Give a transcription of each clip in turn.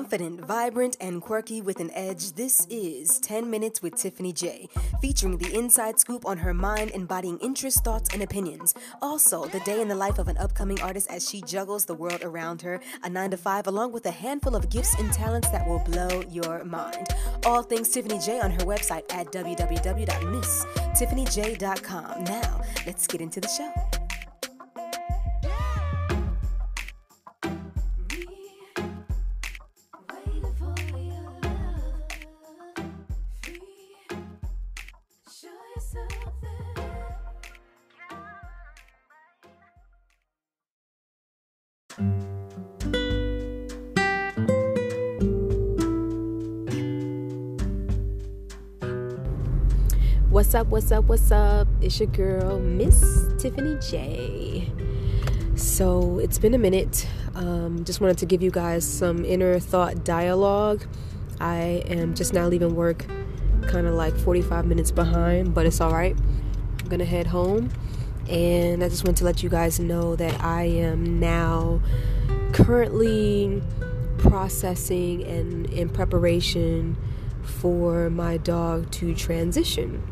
Confident, vibrant, and quirky with an edge, this is 10 Minutes with Tiffany J, featuring the inside scoop on her mind, embodying interests, thoughts, and opinions. Also, the day in the life of an upcoming artist as she juggles the world around her, a 9 to 5, along with a handful of gifts and talents that will blow your mind. All things Tiffany J on her website at www.misstiffanyj.com. Now, let's get into the show. What's up, what's up, what's up? It's your girl, Miss Tiffany J. So it's been a minute. Um, just wanted to give you guys some inner thought dialogue. I am just now leaving work, kind of like 45 minutes behind, but it's all right. I'm gonna head home, and I just want to let you guys know that I am now currently processing and in preparation for my dog to transition.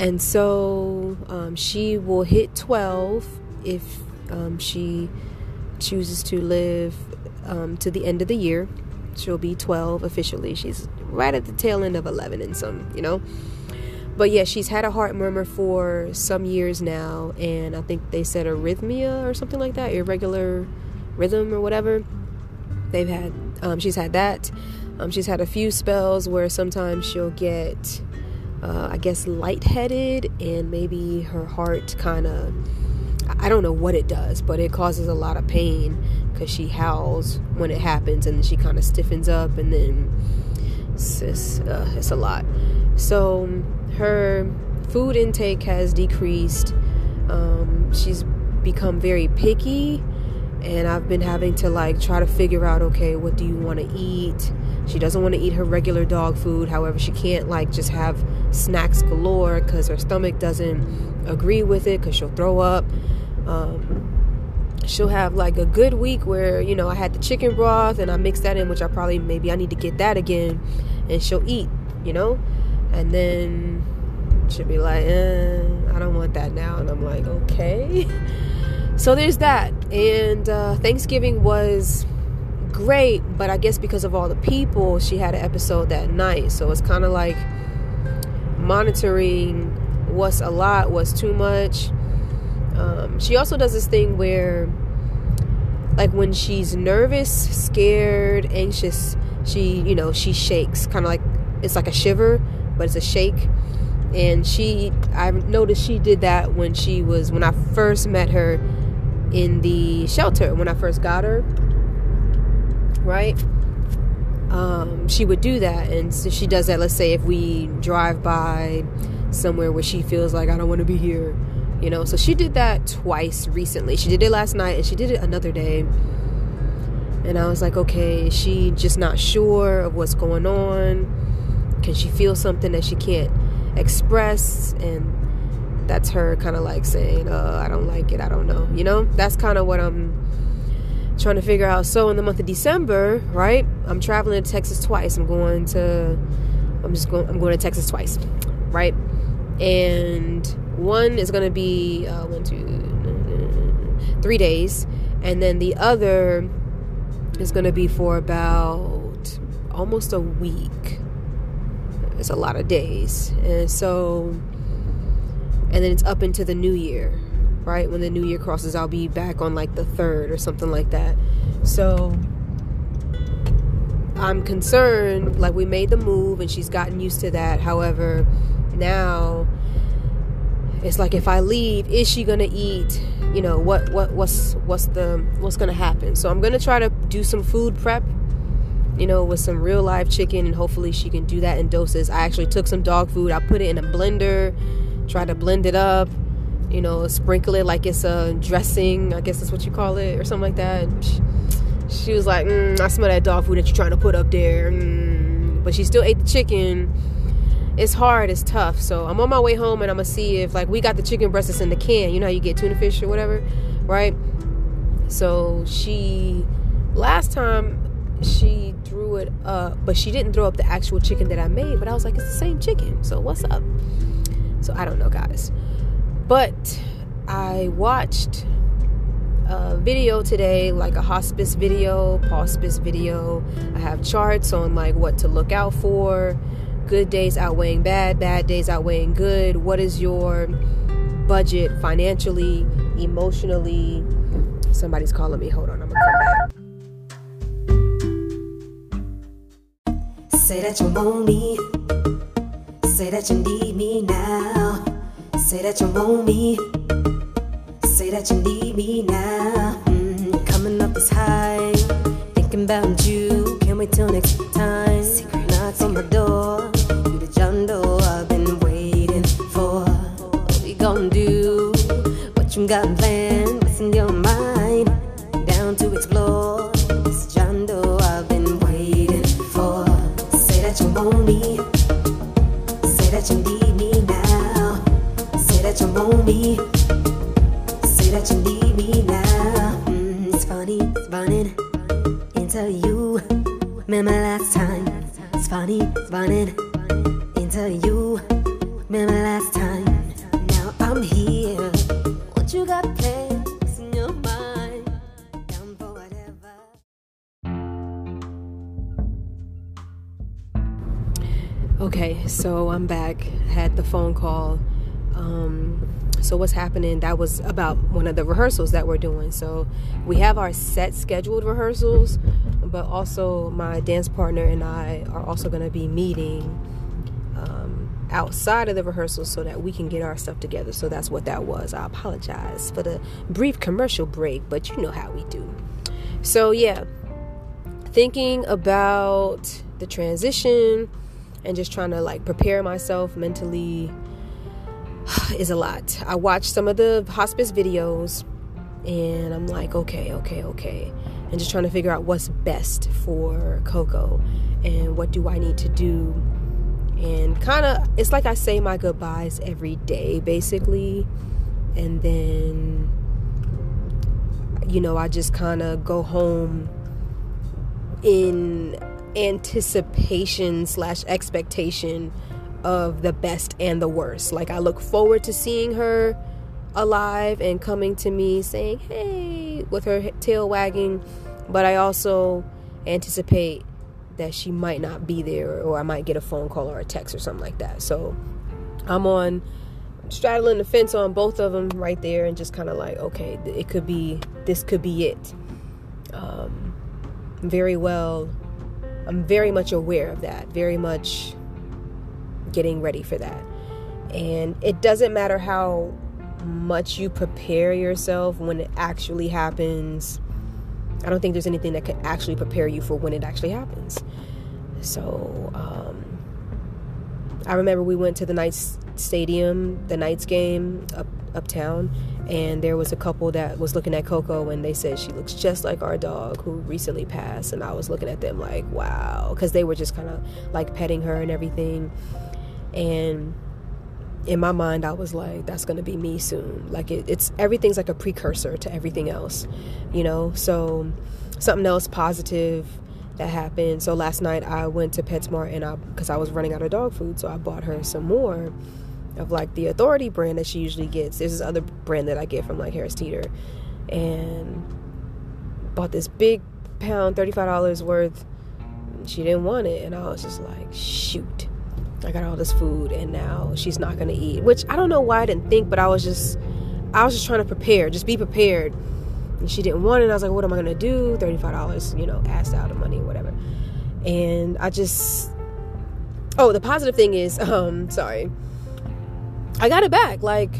And so um, she will hit 12 if um, she chooses to live um, to the end of the year. She'll be 12 officially. She's right at the tail end of 11 and some, you know. But yeah, she's had a heart murmur for some years now, and I think they said arrhythmia or something like that, irregular rhythm or whatever. They've had, um, she's had that. Um, she's had a few spells where sometimes she'll get uh, I guess, lightheaded and maybe her heart kind of, I don't know what it does, but it causes a lot of pain because she howls when it happens and she kind of stiffens up and then it's, it's, uh, it's a lot. So her food intake has decreased. Um, she's become very picky and I've been having to like try to figure out okay, what do you want to eat? She doesn't want to eat her regular dog food. However, she can't like just have snacks galore because her stomach doesn't agree with it because she'll throw up. Um, she'll have like a good week where you know I had the chicken broth and I mixed that in, which I probably maybe I need to get that again, and she'll eat, you know, and then she'll be like, eh, I don't want that now, and I'm like, okay. So there's that. And uh, Thanksgiving was great, but I guess because of all the people, she had an episode that night. So it's kind of like monitoring what's a lot, what's too much. Um, she also does this thing where, like, when she's nervous, scared, anxious, she, you know, she shakes, kind of like it's like a shiver, but it's a shake. And she, I noticed she did that when she was, when I first met her in the shelter when I first got her, right? Um, she would do that, and so she does that. Let's say if we drive by somewhere where she feels like I don't want to be here, you know. So she did that twice recently. She did it last night, and she did it another day. And I was like, okay, is she just not sure of what's going on? Can she feel something that she can't express? And that's her kind of like saying, uh, I don't like it, I don't know. You know, that's kind of what I'm trying to figure out. So in the month of December, right, I'm traveling to Texas twice. I'm going to, I'm just going, I'm going to Texas twice, right? And one is going to be uh, one, two, three days, and then the other is going to be for about almost a week. It's a lot of days, and so and then it's up into the new year right? When the new year crosses i'll be back on like the third or something like that. So i'm concerned like we made the move and she's gotten used to that. However now it's like if i leave is she gonna eat? You know what what what's what's the what's gonna happen? So i'm gonna try to do some food prep you know with some real live chicken and hopefully she can do that in doses. I actually took some dog food i put it in a blender try to blend it up, you know, sprinkle it like it's a dressing, I guess that's what you call it, or something like that. She, she, was like, mm, I smell that dog food that you're trying to put up there. Mm. But she still ate the chicken. It's hard, it's tough. So I'm on my way home and I'm gonna see if, like, we got the chicken breast that's in the can. You know how you get tuna fish or whatever, right? So she, last time, she threw it up, but she didn't throw up the actual chicken that I made. But I was like, it's the same chicken. So what's up? So I don't know, guys. But I watched a video today, like a hospice video, hospice video. I have charts on like what to look out for, good days outweighing bad, bad days outweighing good. What is your budget financially, emotionally? Somebody's calling me. Hold on, I'm gonna come back. Say that you want me. Say that you need me now. Say that you want me. Say that you need me now. Mm, coming up this high. Thinking about you. Can't wait till next time. Secret knocks on my door. You the John Doe I've been waiting for. What we gonna do? What you got planned? It's running into you. Remember last time? Now I'm here. What you got whatever. Okay, so I'm back. Had the phone call. Um, so what's happening? That was about one of the rehearsals that we're doing. So we have our set scheduled rehearsals, but also my dance partner and I are also going to be meeting um, outside of the rehearsals so that we can get our stuff together. So that's what that was. I apologize for the brief commercial break, but you know how we do. So yeah, thinking about the transition and just trying to like prepare myself mentally is a lot. I watched some of the hospice videos and I'm like, okay, okay, okay. And just trying to figure out what's best for Coco and what do I need to do. And kind of, it's like I say my goodbyes every day, basically. And then, you know, I just kind of go home in anticipation slash expectation of the best and the worst. Like I look forward to seeing her alive and coming to me saying, "Hey," with her tail wagging, but I also anticipate that she might not be there or I might get a phone call or a text or something like that. So I'm on straddling the fence on both of them right there and just kind of like, okay, it could be this could be it. Um, very well I'm very much aware of that, very much getting ready for that. And it doesn't matter how much you prepare yourself when it actually happens. I don't think there's anything that can actually prepare you for when it actually happens. So, um, I remember we went to the Knights Stadium, the Knights game up uptown, and there was a couple that was looking at Coco and they said she looks just like our dog who recently passed and I was looking at them like wow because they were just kind of like petting her and everything and in my mind I was like that's gonna be me soon like it, it's everything's like a precursor to everything else you know so something else positive that happened so last night I went to PetSmart and I because I was running out of dog food so I bought her some more of like the authority brand that she usually gets. There's this other brand that I get from like Harris Teeter and bought this big pound, $35 worth. She didn't want it and I was just like, shoot. I got all this food and now she's not going to eat, which I don't know why I didn't think, but I was just I was just trying to prepare, just be prepared. And she didn't want it. I was like, what am I going to do? $35, you know, asked out of money, whatever. And I just Oh, the positive thing is um sorry I got it back. Like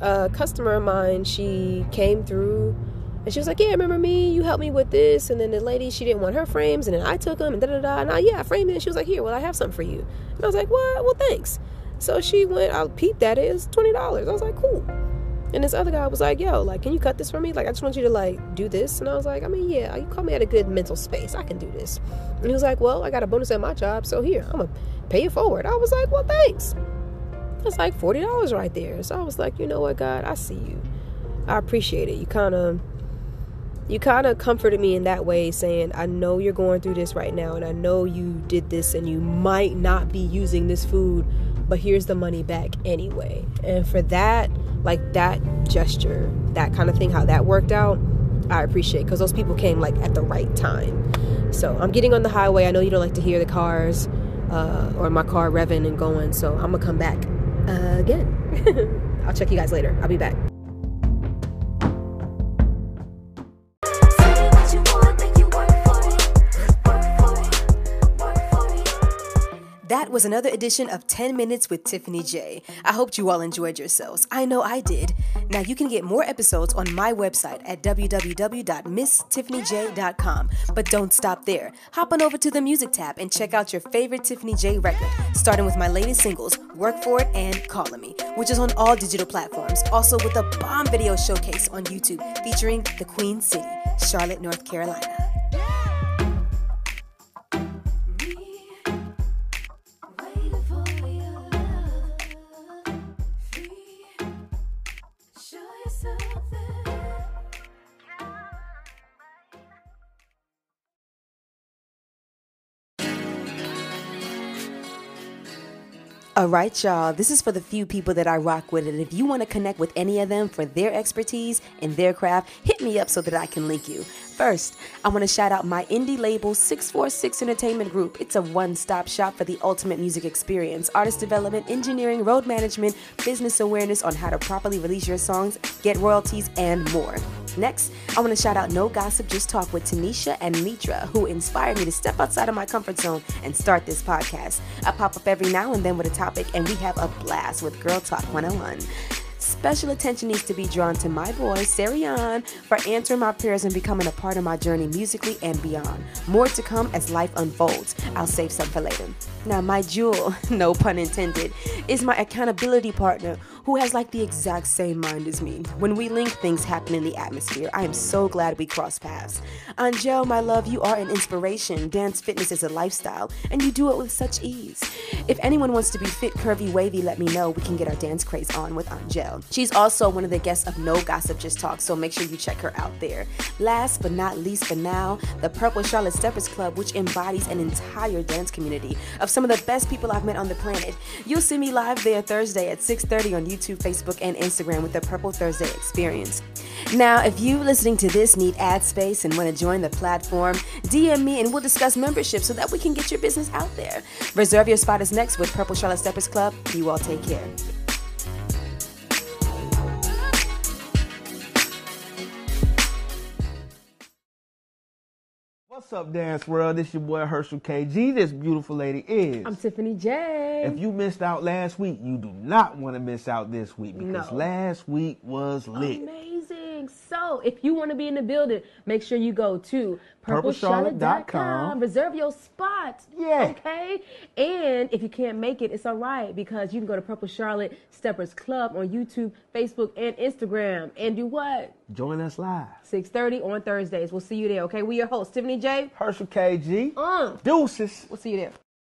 a customer of mine, she came through and she was like, "Yeah, remember me? You helped me with this." And then the lady, she didn't want her frames, and then I took them and da da da. And I, yeah, I framed it. And she was like, "Here, well, I have something for you." And I was like, "What? Well, thanks." So she went. I peeped at it. Was twenty dollars. I was like, "Cool." And this other guy was like, "Yo, like, can you cut this for me? Like, I just want you to like do this." And I was like, "I mean, yeah, you call me at a good mental space. I can do this." And he was like, "Well, I got a bonus at my job, so here, I'm gonna pay it forward." I was like, "Well, thanks." It's like forty dollars right there. So I was like, you know what, God, I see you. I appreciate it. You kind of you kind of comforted me in that way, saying, I know you're going through this right now, and I know you did this, and you might not be using this food, but here's the money back anyway. And for that, like that gesture, that kind of thing, how that worked out, I appreciate because those people came like at the right time. So I'm getting on the highway. I know you don't like to hear the cars uh, or my car revving and going, so I'm gonna come back uh, again. I'll check you guys later. I'll be back. That was another edition of 10 Minutes with Tiffany J. I hope you all enjoyed yourselves. I know I did. Now you can get more episodes on my website at www.misstiffanyj.com. But don't stop there. Hop on over to the music tab and check out your favorite Tiffany J record, starting with my latest singles, Work For It and Calling Me, which is on all digital platforms. Also with a bomb video showcase on YouTube featuring the Queen City, Charlotte, North Carolina. All right, y'all. This is for the few people that I rock with. And if you want to connect with any of them for their expertise and their craft, hit me up so that I can link you. First, I want to shout out my indie label 646 Entertainment Group. It's a one stop shop for the ultimate music experience artist development, engineering, road management, business awareness on how to properly release your songs, get royalties, and more. Next, I want to shout out No Gossip, Just Talk with Tanisha and Mitra, who inspired me to step outside of my comfort zone and start this podcast. I pop up every now and then with a topic, and we have a blast with Girl Talk 101. Special attention needs to be drawn to my boy, Sarian, for answering my prayers and becoming a part of my journey musically and beyond. More to come as life unfolds. I'll save some for later. Now, my jewel, no pun intended, is my accountability partner who has like the exact same mind as me. When we link, things happen in the atmosphere. I am so glad we crossed paths. Angel, my love, you are an inspiration. Dance fitness is a lifestyle, and you do it with such ease. If anyone wants to be fit, curvy, wavy, let me know. We can get our dance craze on with Angel. She's also one of the guests of No Gossip Just Talk, so make sure you check her out there. Last but not least for now, the Purple Charlotte Steppers Club, which embodies an entire dance community of some of the best people I've met on the planet. You'll see me live there Thursday at 6:30 on YouTube, Facebook, and Instagram with the Purple Thursday Experience. Now, if you listening to this need ad space and want to join the platform, DM me and we'll discuss membership so that we can get your business out there. Reserve your spot is next with Purple Charlotte Steppers Club. You all take care. What's up, Dance World? This is your boy Herschel KG. This beautiful lady is. I'm Tiffany J. if you missed out last week, you do not want to miss out this week because No. last week was lit. Amazing. So, if you want to be in the building, make sure you go to PurpleCharlotte.com. Reserve your spot. Yeah. Okay. And if you can't make it, it's all right because you can go to Purple Charlotte Steppers Club on YouTube, Facebook, and Instagram. And do what? Join us live. 6:30 on Thursdays. We'll see you there. Okay. We your hosts, Tiffany J. Herschel KG. Uh, Deuces. we'll see you there.